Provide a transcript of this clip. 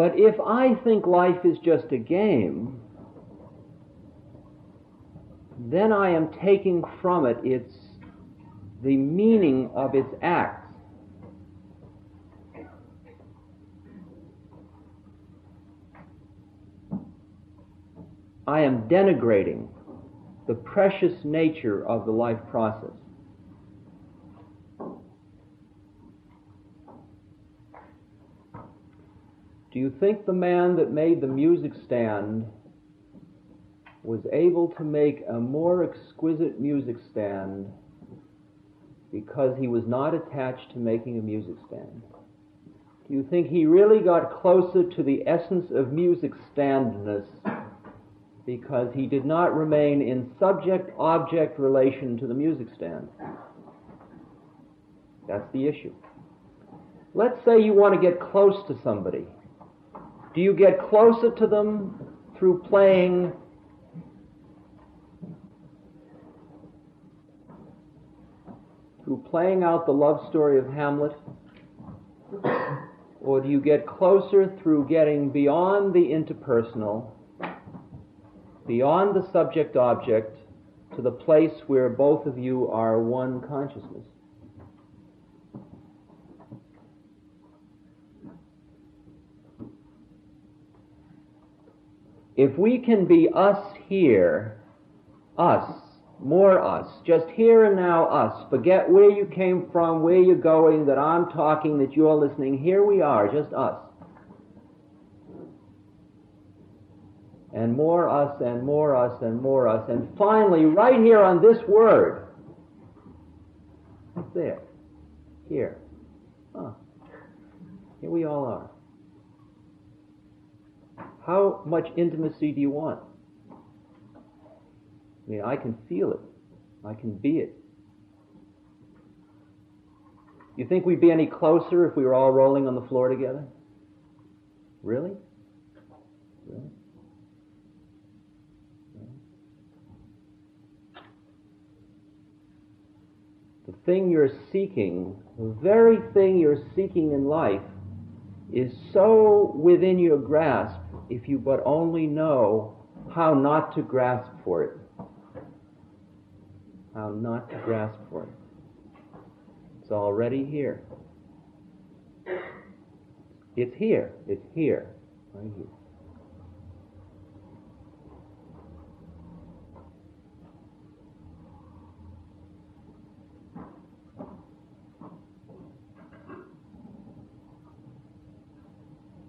But if I think life is just a game, then I am taking from it its the meaning of its acts. I am denigrating the precious nature of the life process. Do you think the man that made the music stand was able to make a more exquisite music stand because he was not attached to making a music stand? Do you think he really got closer to the essence of music standness because he did not remain in subject object relation to the music stand? That's the issue. Let's say you want to get close to somebody. Do you get closer to them through playing through playing out the love story of Hamlet? Or do you get closer through getting beyond the interpersonal, beyond the subject object, to the place where both of you are one consciousness? If we can be us here, us, more us, just here and now us, forget where you came from, where you're going, that I'm talking, that you're listening, here we are, just us. And more us, and more us, and more us, and finally, right here on this word, there, here, huh. here we all are. How much intimacy do you want? I mean, I can feel it. I can be it. You think we'd be any closer if we were all rolling on the floor together? Really? Really? The thing you're seeking, the very thing you're seeking in life, is so within your grasp if you but only know how not to grasp for it. How not to grasp for it. It's already here. It's here. It's here. Right here.